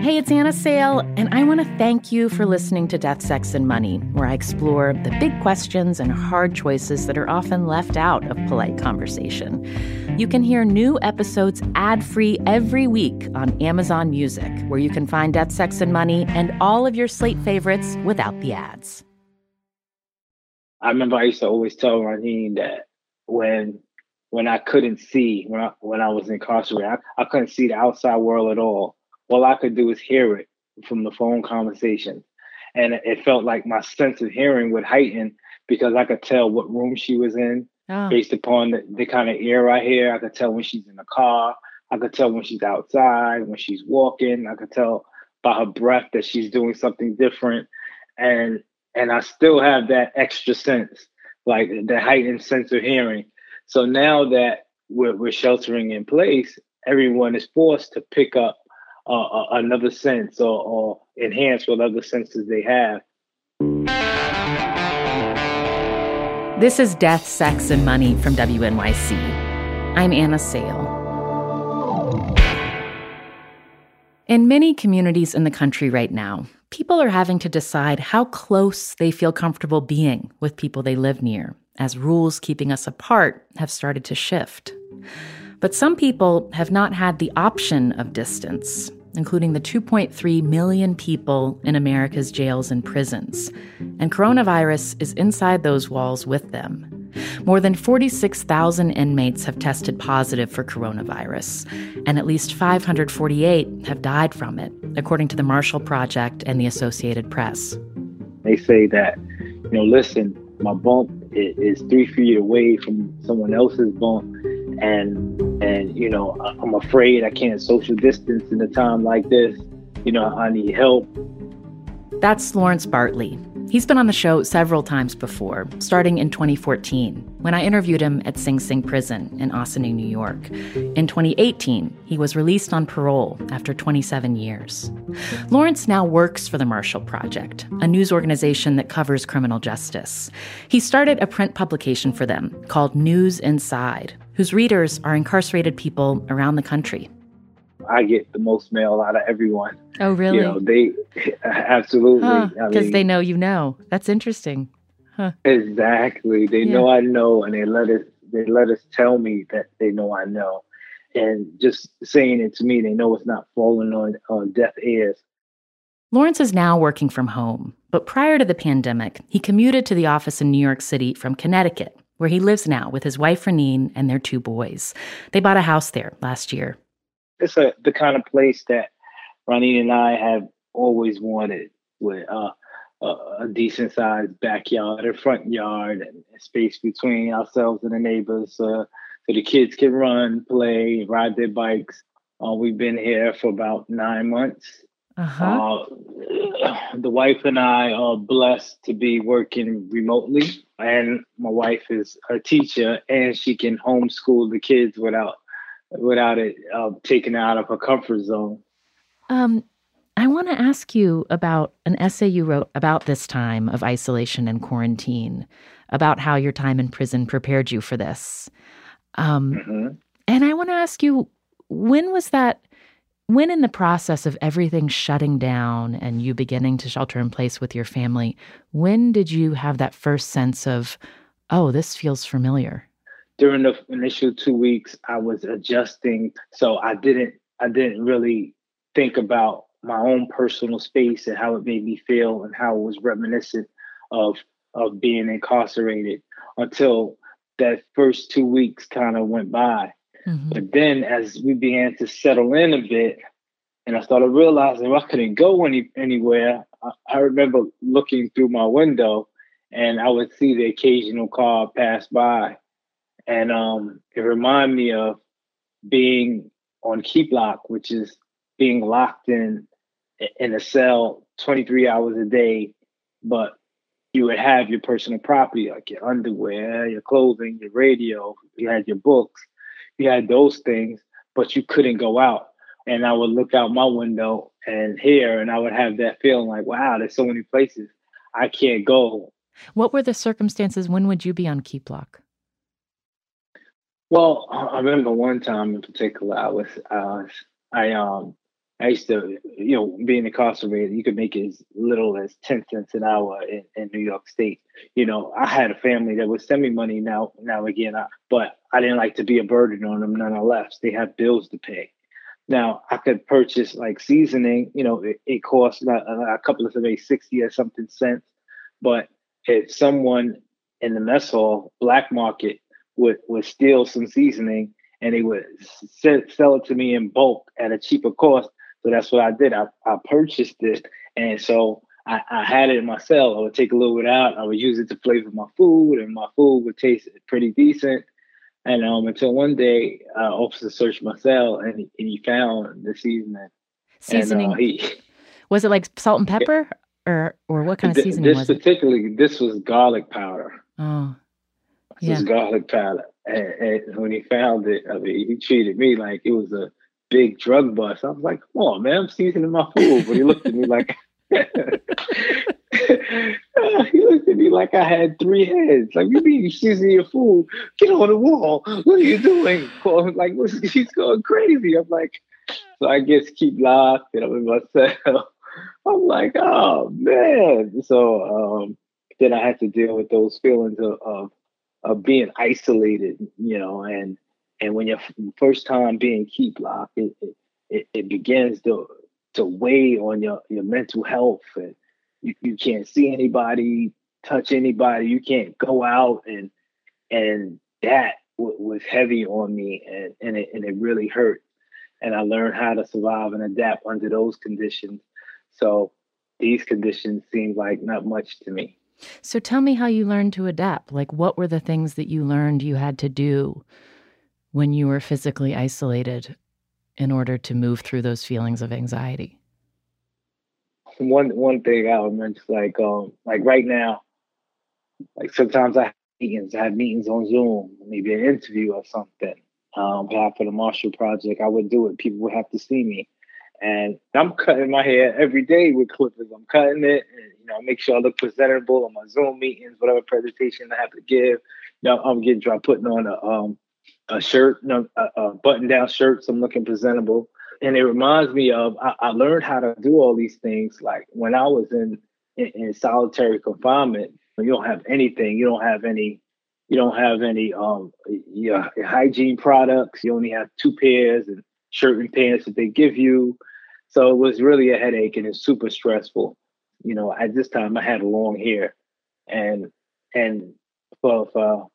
Hey, it's Anna Sale, and I want to thank you for listening to Death, Sex, and Money, where I explore the big questions and hard choices that are often left out of polite conversation. You can hear new episodes ad free every week on Amazon Music, where you can find Death, Sex, and Money and all of your slate favorites without the ads. I remember I used to always tell Ronnine that when when I couldn't see when I when I was incarcerated, I, I couldn't see the outside world at all all I could do was hear it from the phone conversation. And it felt like my sense of hearing would heighten because I could tell what room she was in oh. based upon the, the kind of air I hear. I could tell when she's in the car. I could tell when she's outside, when she's walking. I could tell by her breath that she's doing something different. And and I still have that extra sense, like the heightened sense of hearing. So now that we're, we're sheltering in place, everyone is forced to pick up uh, another sense or, or enhance what other senses they have. This is Death, Sex, and Money from WNYC. I'm Anna Sale. In many communities in the country right now, people are having to decide how close they feel comfortable being with people they live near, as rules keeping us apart have started to shift. But some people have not had the option of distance including the 2.3 million people in America's jails and prisons. And coronavirus is inside those walls with them. More than 46,000 inmates have tested positive for coronavirus, and at least 548 have died from it, according to the Marshall Project and the Associated Press. They say that, you know, listen, my bump is three feet away from someone else's bump, and and you know i'm afraid i can't social distance in a time like this. You know i need help. That's lawrence bartley. He's been on the show several times before starting in 2014 when i interviewed him at sing sing prison in ossining new york. In 2018 he was released on parole after 27 years. Lawrence now works for the marshall project a news organization that covers criminal justice. He started a print publication for them called news inside whose readers are incarcerated people around the country. I get the most mail out of everyone. Oh, really? You know, they absolutely because huh, they know you know. That's interesting. Huh. Exactly. They yeah. know I know, and they let us they let us tell me that they know I know, and just saying it to me, they know it's not falling on on deaf ears. Lawrence is now working from home, but prior to the pandemic, he commuted to the office in New York City from Connecticut where he lives now with his wife Ronnine and their two boys. They bought a house there last year. It's a, the kind of place that Ronnine and I have always wanted, with uh, a, a decent sized backyard, a front yard, and space between ourselves and the neighbors, uh, so the kids can run, play, ride their bikes. Uh, we've been here for about nine months. Uh-huh. Uh, the wife and I are blessed to be working remotely, and my wife is a teacher, and she can homeschool the kids without without it uh, taken out of her comfort zone. Um, I want to ask you about an essay you wrote about this time of isolation and quarantine, about how your time in prison prepared you for this. Um, mm-hmm. And I want to ask you, when was that? When, in the process of everything shutting down and you beginning to shelter in place with your family, when did you have that first sense of, oh, this feels familiar? During the initial two weeks, I was adjusting, so I didn't, I didn't really think about my own personal space and how it made me feel and how it was reminiscent of of being incarcerated until that first two weeks kind of went by. Mm-hmm. But then as we began to settle in a bit, and I started realizing I couldn't go any anywhere, I, I remember looking through my window and I would see the occasional car pass by. And um, it reminded me of being on keep lock, which is being locked in in a cell 23 hours a day, but you would have your personal property like your underwear, your clothing, your radio, you had your books, you had those things, but you couldn't go out. And I would look out my window and hear, and I would have that feeling like, wow, there's so many places I can't go. What were the circumstances? When would you be on keep lock? Well, I remember one time in particular, I was, I was, I um, I used to, you know, being incarcerated, you could make as little as 10 cents an hour in, in New York State. You know, I had a family that would send me money now, now again, I, but I didn't like to be a burden on them nonetheless. They have bills to pay. Now I could purchase like seasoning, you know, it, it costs a, a couple of maybe 60 or something cents. But if someone in the mess hall, black market, would, would steal some seasoning and they would sell it to me in bulk at a cheaper cost, so that's what I did. I, I purchased it. And so I, I had it in my cell. I would take a little bit out. I would use it to flavor my food, and my food would taste pretty decent. And um, until one day, uh, officer searched my cell and he, and he found the seasoning. Seasoning. And, uh, he, was it like salt and pepper, or or what kind of seasoning this was it? particularly, this was garlic powder. Oh, yeah. This garlic powder. And, and, when he found it, I mean, he treated me like it was a big drug bust. I was like, come on, man, I'm seasoning my food. But he looked at me like he looked at me like I had three heads. Like, you mean you season your food? Get on the wall. What are you doing? Like, she's going crazy. I'm like, so I guess keep laughing. I'm in my cell. I'm like, oh man. So um, then I had to deal with those feelings of, of of being isolated, you know, and and when you're first time being keep locked, it, it, it begins to to weigh on your, your mental health and you, you can't see anybody, touch anybody, you can't go out and and that w- was heavy on me and, and it and it really hurt. And I learned how to survive and adapt under those conditions. So these conditions seem like not much to me. So tell me how you learned to adapt. Like what were the things that you learned you had to do when you were physically isolated in order to move through those feelings of anxiety? One one thing I would mention, like um, like right now, like sometimes I have meetings, I have meetings on Zoom, maybe an interview or something. Um, for the Marshall Project, I would do it. People would have to see me, and I'm cutting my hair every day with clippers. I'm cutting it, and you know, make sure I look presentable on my Zoom meetings, whatever presentation I have to give. You know, I'm getting dry putting on a um a shirt, a, a button down shirt, so I'm looking presentable. And it reminds me of I, I, learned how to do all these things like when I was in, in, in solitary confinement. You don't have anything. You don't have any. You don't have any um your hygiene products. You only have two pairs and shirt and pants that they give you. So it was really a headache and it's super stressful. You know, at this time I had long hair, and and for for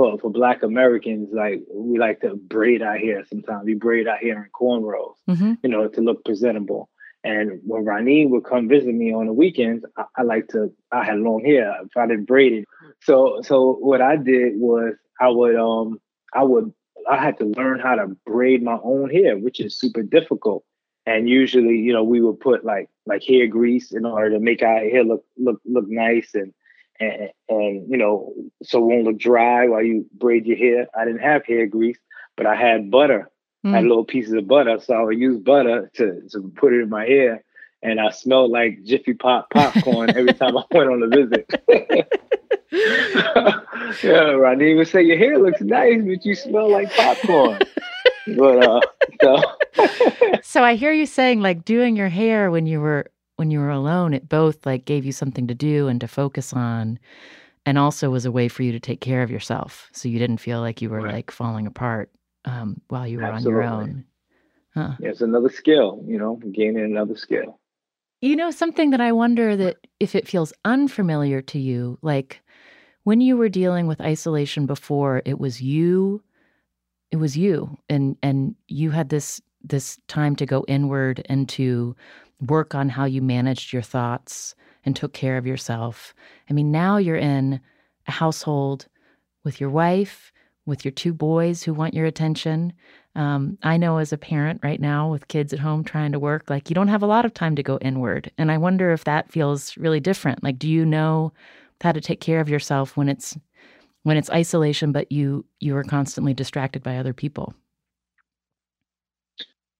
for for Black Americans, like we like to braid our hair. Sometimes we braid our hair in cornrows, mm-hmm. you know, to look presentable. And when Ronnie would come visit me on the weekends, I, I like to. I had long hair if I didn't braid it. So so what I did was I would um I would I had to learn how to braid my own hair, which is super difficult. And usually, you know, we would put like like hair grease in order to make our hair look look look nice and and, and you know, so it won't look dry while you braid your hair. I didn't have hair grease, but I had butter. Mm. I had hmm. little pieces of butter, so I would use butter to to put it in my hair, and I smelled like Jiffy Pop popcorn every time I went on a visit. yeah, Rodney would say your hair looks nice, but you smell like popcorn. but uh, so. so I hear you saying like doing your hair when you were when you were alone, it both like gave you something to do and to focus on and also was a way for you to take care of yourself so you didn't feel like you were right. like falling apart um, while you were Absolutely. on your own. Huh. Yeah, it's another skill, you know, gaining another skill. You know, something that I wonder that if it feels unfamiliar to you, like when you were dealing with isolation before, it was you, it was you, and and you had this this time to go inward and to work on how you managed your thoughts and took care of yourself. I mean, now you're in a household with your wife, with your two boys who want your attention. Um, I know as a parent right now with kids at home trying to work, like you don't have a lot of time to go inward. And I wonder if that feels really different. Like, do you know how to take care of yourself when it's when it's isolation, but you you are constantly distracted by other people?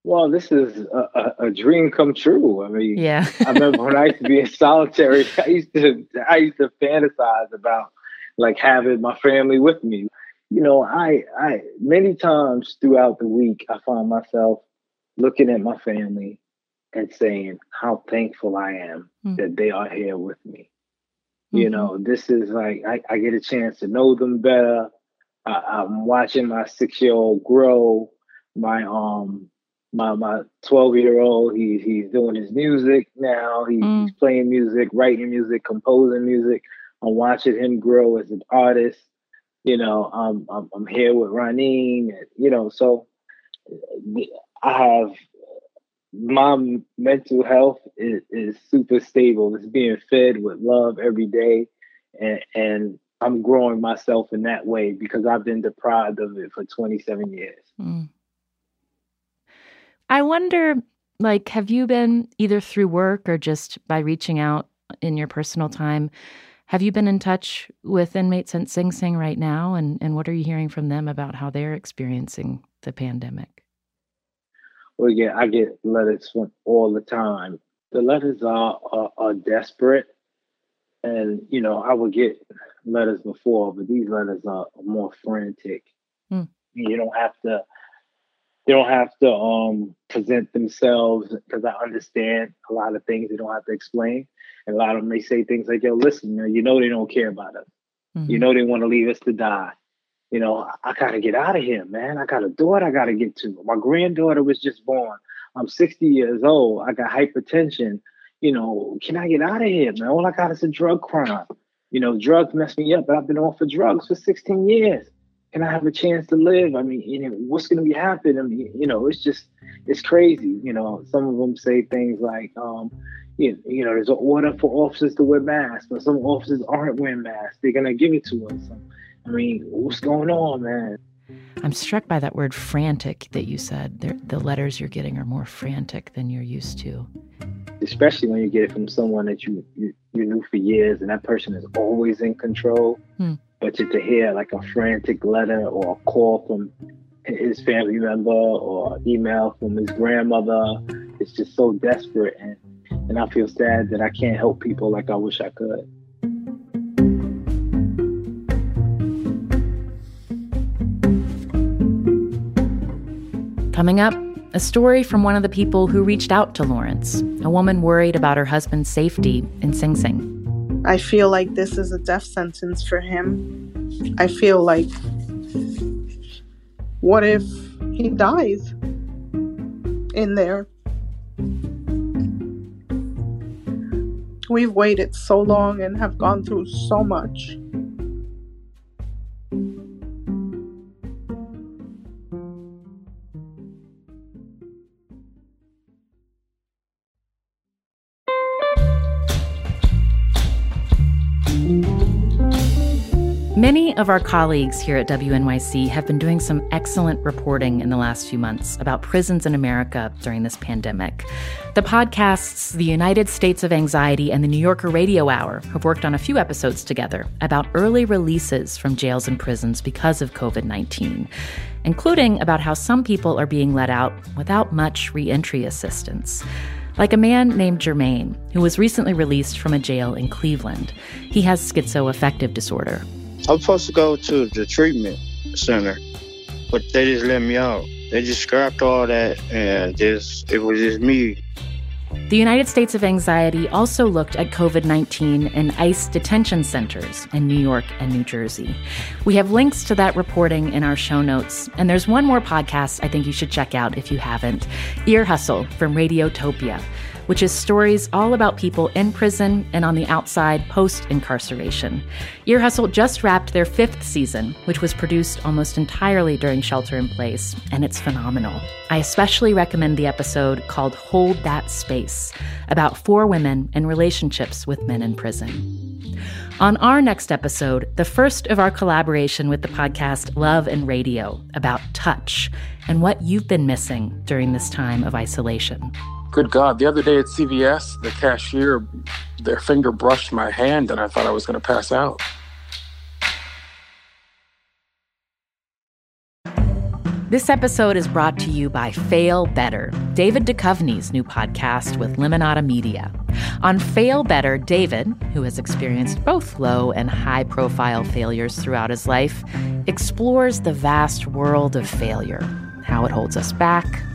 Well, this is a, a, dream come true. I mean, yeah. I remember when I used to be in solitary, I used to I used to fantasize about like having my family with me. You know, I I many times throughout the week I find myself looking at my family and saying how thankful I am mm. that they are here with me. Mm-hmm. You know, this is like I, I, get a chance to know them better. I, am watching my six year old grow. My um my my 12 year old he, he's doing his music now. He, mm. he's playing music writing music composing music. I'm watching him grow as an artist. You know um, I'm, I'm here with Ronnine you know so i have my mental health is, is super stable. It's being fed with love every day. And and i'm growing myself in that way because i've been deprived of it for 27 years. Mm. I wonder, like, have you been either through work or just by reaching out in your personal time? Have you been in touch with inmates at Sing Sing right now? And, and what are you hearing from them about how they're experiencing the pandemic? Well, yeah, I get letters from all the time. The letters are, are, are desperate. And, you know, I would get letters before, but these letters are more frantic. Mm. You don't have to they don't have to um, present themselves because I understand a lot of things they don't have to explain. And a lot of them they say things like, "Yo, listen, you know, you know they don't care about us. Mm-hmm. You know they want to leave us to die. You know, I, I gotta get out of here, man. I got a daughter I gotta get to. My granddaughter was just born. I'm 60 years old. I got hypertension. You know, can I get out of here, man? All I got is a drug crime. You know, drugs mess me up, but I've been off for drugs for 16 years can I have a chance to live? I mean, you know, what's going to be happening? I mean, you know, it's just, it's crazy. You know, some of them say things like, um, you, you know, there's an order for officers to wear masks, but some officers aren't wearing masks. They're going to give it to us. I mean, what's going on, man? I'm struck by that word frantic that you said. They're, the letters you're getting are more frantic than you're used to. Especially when you get it from someone that you, you, you knew for years and that person is always in control. Hmm but to hear like a frantic letter or a call from his family member or email from his grandmother, it's just so desperate. And, and I feel sad that I can't help people like I wish I could. Coming up, a story from one of the people who reached out to Lawrence, a woman worried about her husband's safety in Sing Sing. I feel like this is a death sentence for him. I feel like, what if he dies in there? We've waited so long and have gone through so much. Many of our colleagues here at WNYC have been doing some excellent reporting in the last few months about prisons in America during this pandemic. The podcasts The United States of Anxiety and the New Yorker Radio Hour have worked on a few episodes together about early releases from jails and prisons because of COVID 19, including about how some people are being let out without much reentry assistance like a man named Jermaine, who was recently released from a jail in Cleveland. He has schizoaffective disorder, I was supposed to go to the treatment center, but they just let me out. They just scrapped all that and just it was just me. The United States of Anxiety also looked at COVID 19 in ICE detention centers in New York and New Jersey. We have links to that reporting in our show notes. And there's one more podcast I think you should check out if you haven't Ear Hustle from Radiotopia which is stories all about people in prison and on the outside post incarceration. Ear Hustle just wrapped their fifth season, which was produced almost entirely during shelter in place, and it's phenomenal. I especially recommend the episode called Hold That Space about four women and relationships with men in prison. On our next episode, the first of our collaboration with the podcast Love and Radio about touch and what you've been missing during this time of isolation. Good God, the other day at CVS, the cashier, their finger brushed my hand and I thought I was going to pass out. This episode is brought to you by Fail Better, David Duchovny's new podcast with Lemonada Media. On Fail Better, David, who has experienced both low and high profile failures throughout his life, explores the vast world of failure, how it holds us back,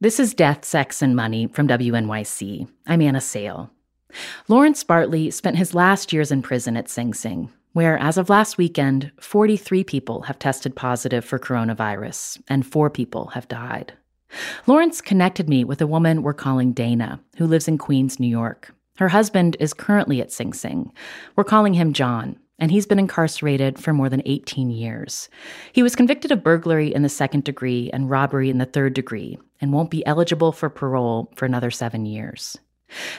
This is Death, Sex, and Money from WNYC. I'm Anna Sale. Lawrence Bartley spent his last years in prison at Sing Sing, where, as of last weekend, 43 people have tested positive for coronavirus and four people have died. Lawrence connected me with a woman we're calling Dana, who lives in Queens, New York. Her husband is currently at Sing Sing. We're calling him John, and he's been incarcerated for more than 18 years. He was convicted of burglary in the second degree and robbery in the third degree, and won't be eligible for parole for another seven years.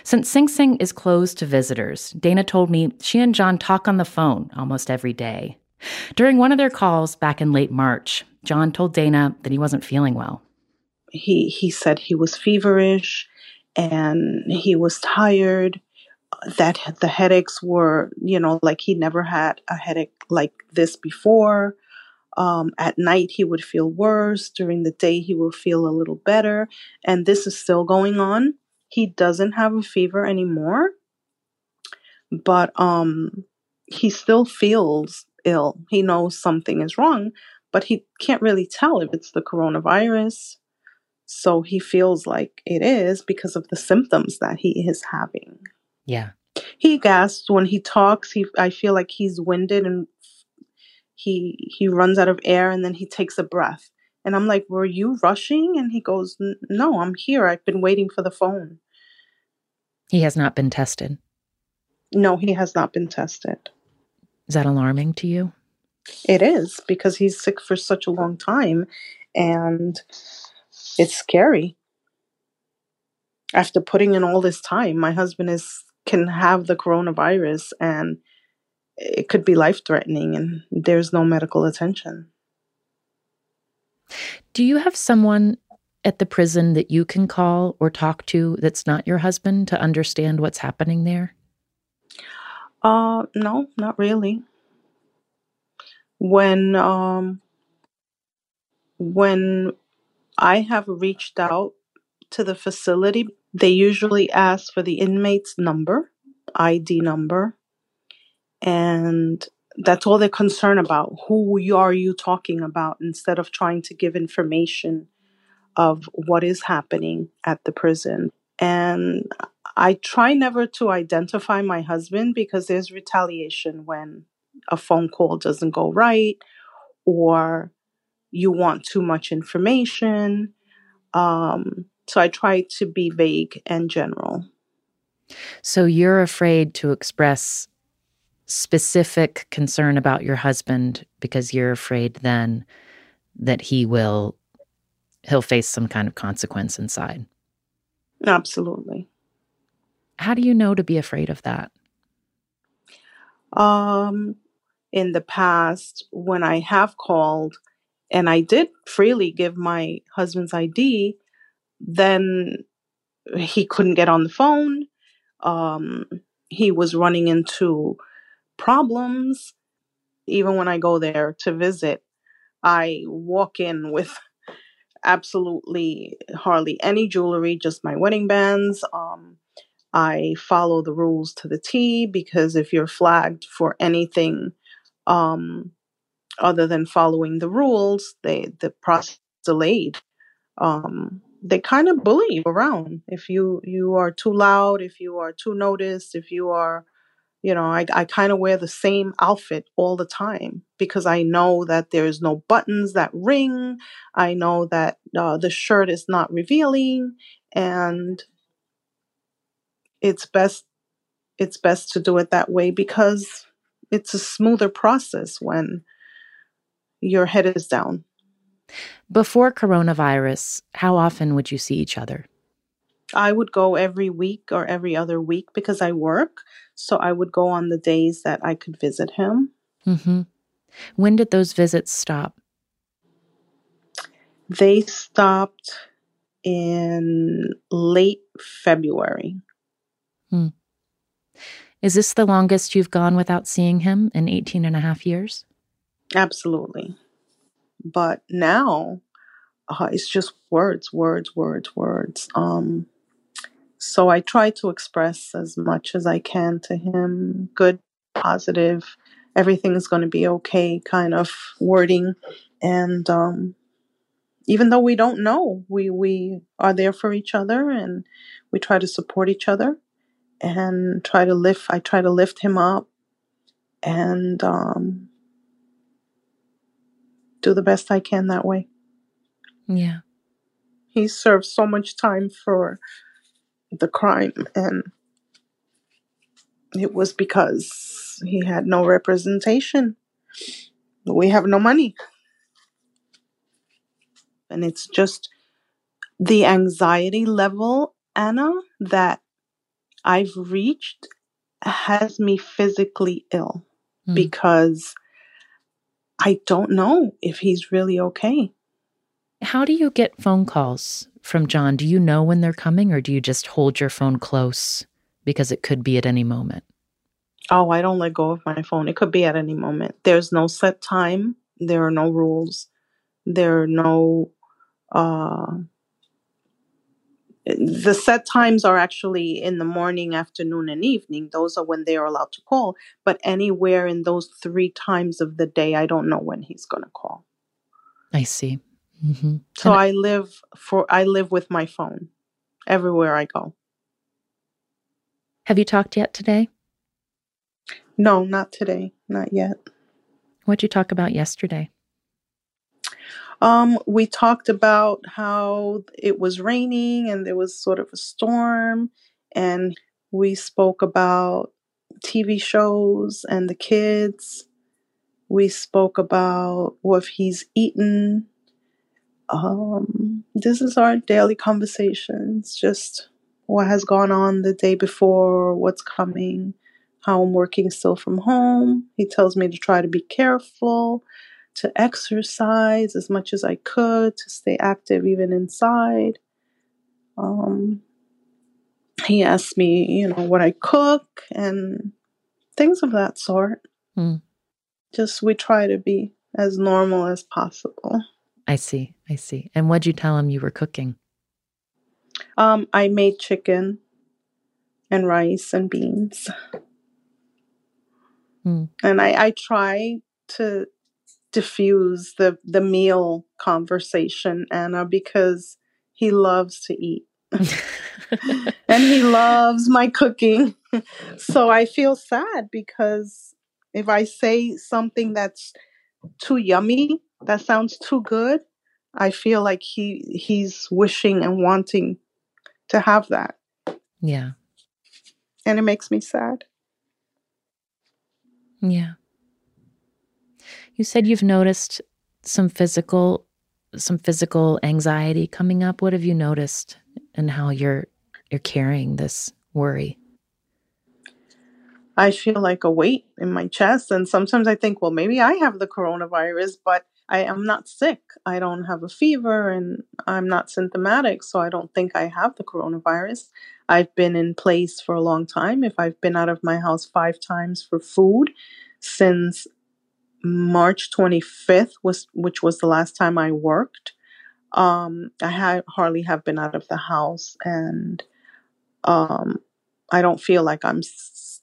Since Sing Sing is closed to visitors, Dana told me she and John talk on the phone almost every day. During one of their calls back in late March, John told Dana that he wasn't feeling well. He he said he was feverish and he was tired that the headaches were you know like he never had a headache like this before. Um, at night he would feel worse. During the day he will feel a little better. And this is still going on. He doesn't have a fever anymore. But um he still feels ill. He knows something is wrong but he can't really tell if it's the coronavirus. So he feels like it is because of the symptoms that he is having. Yeah. He gasps when he talks. He I feel like he's winded and he he runs out of air and then he takes a breath. And I'm like, "Were you rushing?" And he goes, "No, I'm here. I've been waiting for the phone." He has not been tested. No, he has not been tested. Is that alarming to you? It is because he's sick for such a long time and it's scary. After putting in all this time, my husband is can have the coronavirus and it could be life threatening and there's no medical attention. Do you have someone at the prison that you can call or talk to that's not your husband to understand what's happening there? Uh no, not really. When um when I have reached out to the facility. They usually ask for the inmate's number, ID number, and that's all they're concerned about. Who are you talking about instead of trying to give information of what is happening at the prison. And I try never to identify my husband because there's retaliation when a phone call doesn't go right or you want too much information. Um, so I try to be vague and general. So you're afraid to express specific concern about your husband because you're afraid then that he will he'll face some kind of consequence inside. Absolutely. How do you know to be afraid of that? Um in the past when I have called and I did freely give my husband's ID, then he couldn't get on the phone. Um, he was running into problems. Even when I go there to visit, I walk in with absolutely hardly any jewelry, just my wedding bands. Um, I follow the rules to the T because if you're flagged for anything um, other than following the rules, they the process delayed. Um, they kind of bully you around if you you are too loud, if you are too noticed, if you are, you know, I I kind of wear the same outfit all the time because I know that there's no buttons that ring. I know that uh, the shirt is not revealing, and it's best it's best to do it that way because it's a smoother process when your head is down. Before coronavirus, how often would you see each other? I would go every week or every other week because I work. So I would go on the days that I could visit him. Mm-hmm. When did those visits stop? They stopped in late February. Hmm. Is this the longest you've gone without seeing him in 18 and a half years? Absolutely. But now uh, it's just words, words, words, words. Um, so I try to express as much as I can to him good, positive, everything's going to be okay kind of wording. And um, even though we don't know, we, we are there for each other and we try to support each other and try to lift, I try to lift him up and um, do the best I can that way. Yeah. He served so much time for the crime and it was because he had no representation. We have no money. And it's just the anxiety level, Anna, that I've reached has me physically ill mm. because I don't know if he's really okay. How do you get phone calls from John? Do you know when they're coming or do you just hold your phone close because it could be at any moment? Oh, I don't let go of my phone. It could be at any moment. There's no set time. There are no rules. There are no uh the set times are actually in the morning, afternoon, and evening. Those are when they are allowed to call. But anywhere in those three times of the day, I don't know when he's going to call. I see. Mm-hmm. So I live for I live with my phone everywhere I go. Have you talked yet today? No, not today. Not yet. What'd you talk about yesterday? Um, we talked about how it was raining and there was sort of a storm, and we spoke about TV shows and the kids. We spoke about what he's eaten um, this is our daily conversations, just what has gone on the day before, what's coming, how I'm working still from home. He tells me to try to be careful, to exercise as much as I could, to stay active even inside. Um, he asked me, you know, what I cook and things of that sort. Mm. Just we try to be as normal as possible. I see. I see. And what'd you tell him you were cooking? Um, I made chicken and rice and beans. Hmm. And I, I try to diffuse the, the meal conversation, Anna, because he loves to eat. and he loves my cooking. so I feel sad because if I say something that's too yummy, that sounds too good. I feel like he he's wishing and wanting to have that. Yeah. And it makes me sad. Yeah. You said you've noticed some physical some physical anxiety coming up. What have you noticed and how you're you're carrying this worry? I feel like a weight in my chest and sometimes I think, well, maybe I have the coronavirus, but I am not sick. I don't have a fever and I'm not symptomatic, so I don't think I have the coronavirus. I've been in place for a long time. If I've been out of my house five times for food since March 25th was which was the last time I worked. Um, I ha- hardly have been out of the house and um, I don't feel like I'm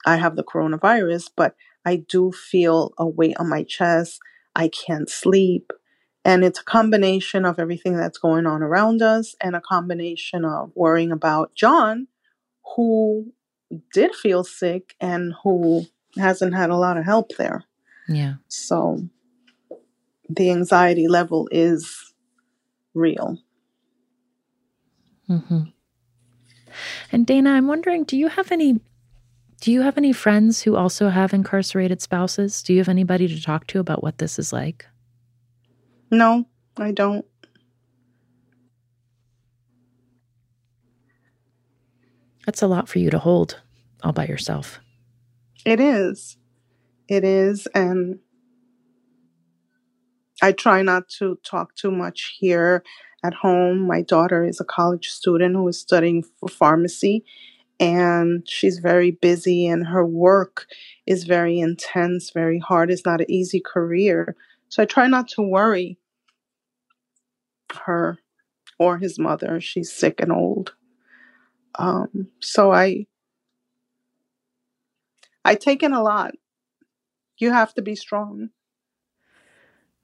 I have the coronavirus, but I do feel a weight on my chest. I can't sleep. And it's a combination of everything that's going on around us and a combination of worrying about John, who did feel sick and who hasn't had a lot of help there. Yeah. So the anxiety level is real. Mm-hmm. And Dana, I'm wondering, do you have any do you have any friends who also have incarcerated spouses? Do you have anybody to talk to about what this is like? No, I don't. That's a lot for you to hold all by yourself. It is. It is. And I try not to talk too much here at home. My daughter is a college student who is studying for pharmacy, and she's very busy, and her work is very intense, very hard. It's not an easy career. So I try not to worry her or his mother. She's sick and old. Um, so I I take in a lot. You have to be strong.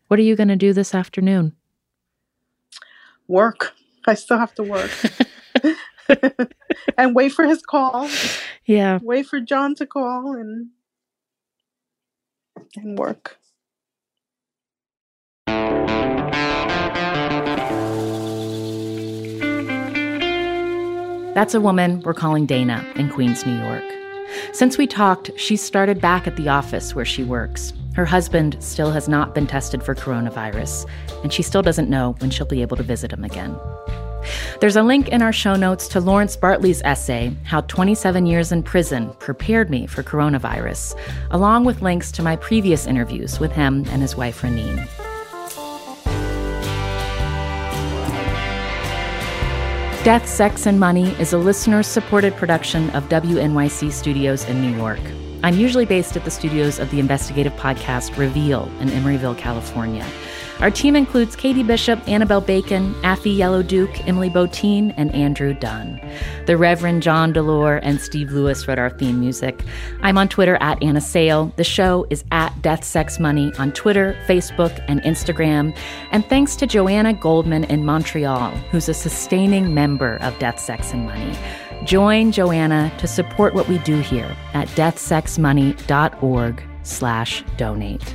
What are you going to do this afternoon? Work. I still have to work. and wait for his call. Yeah. Wait for John to call and and work. That's a woman we're calling Dana in Queens, New York. Since we talked, she's started back at the office where she works. Her husband still has not been tested for coronavirus, and she still doesn't know when she'll be able to visit him again. There's a link in our show notes to Lawrence Bartley's essay, How 27 Years in Prison Prepared Me for Coronavirus, along with links to my previous interviews with him and his wife, Ronnine. Death, Sex, and Money is a listener supported production of WNYC Studios in New York. I'm usually based at the studios of the investigative podcast Reveal in Emeryville, California. Our team includes Katie Bishop, Annabelle Bacon, Afi Yellow-Duke, Emily Botein, and Andrew Dunn. The Reverend John DeLore and Steve Lewis wrote our theme music. I'm on Twitter at Anna Sale. The show is at Death Sex Money on Twitter, Facebook, and Instagram. And thanks to Joanna Goldman in Montreal, who's a sustaining member of Death, Sex, and Money. Join Joanna to support what we do here at deathsexmoney.org slash donate.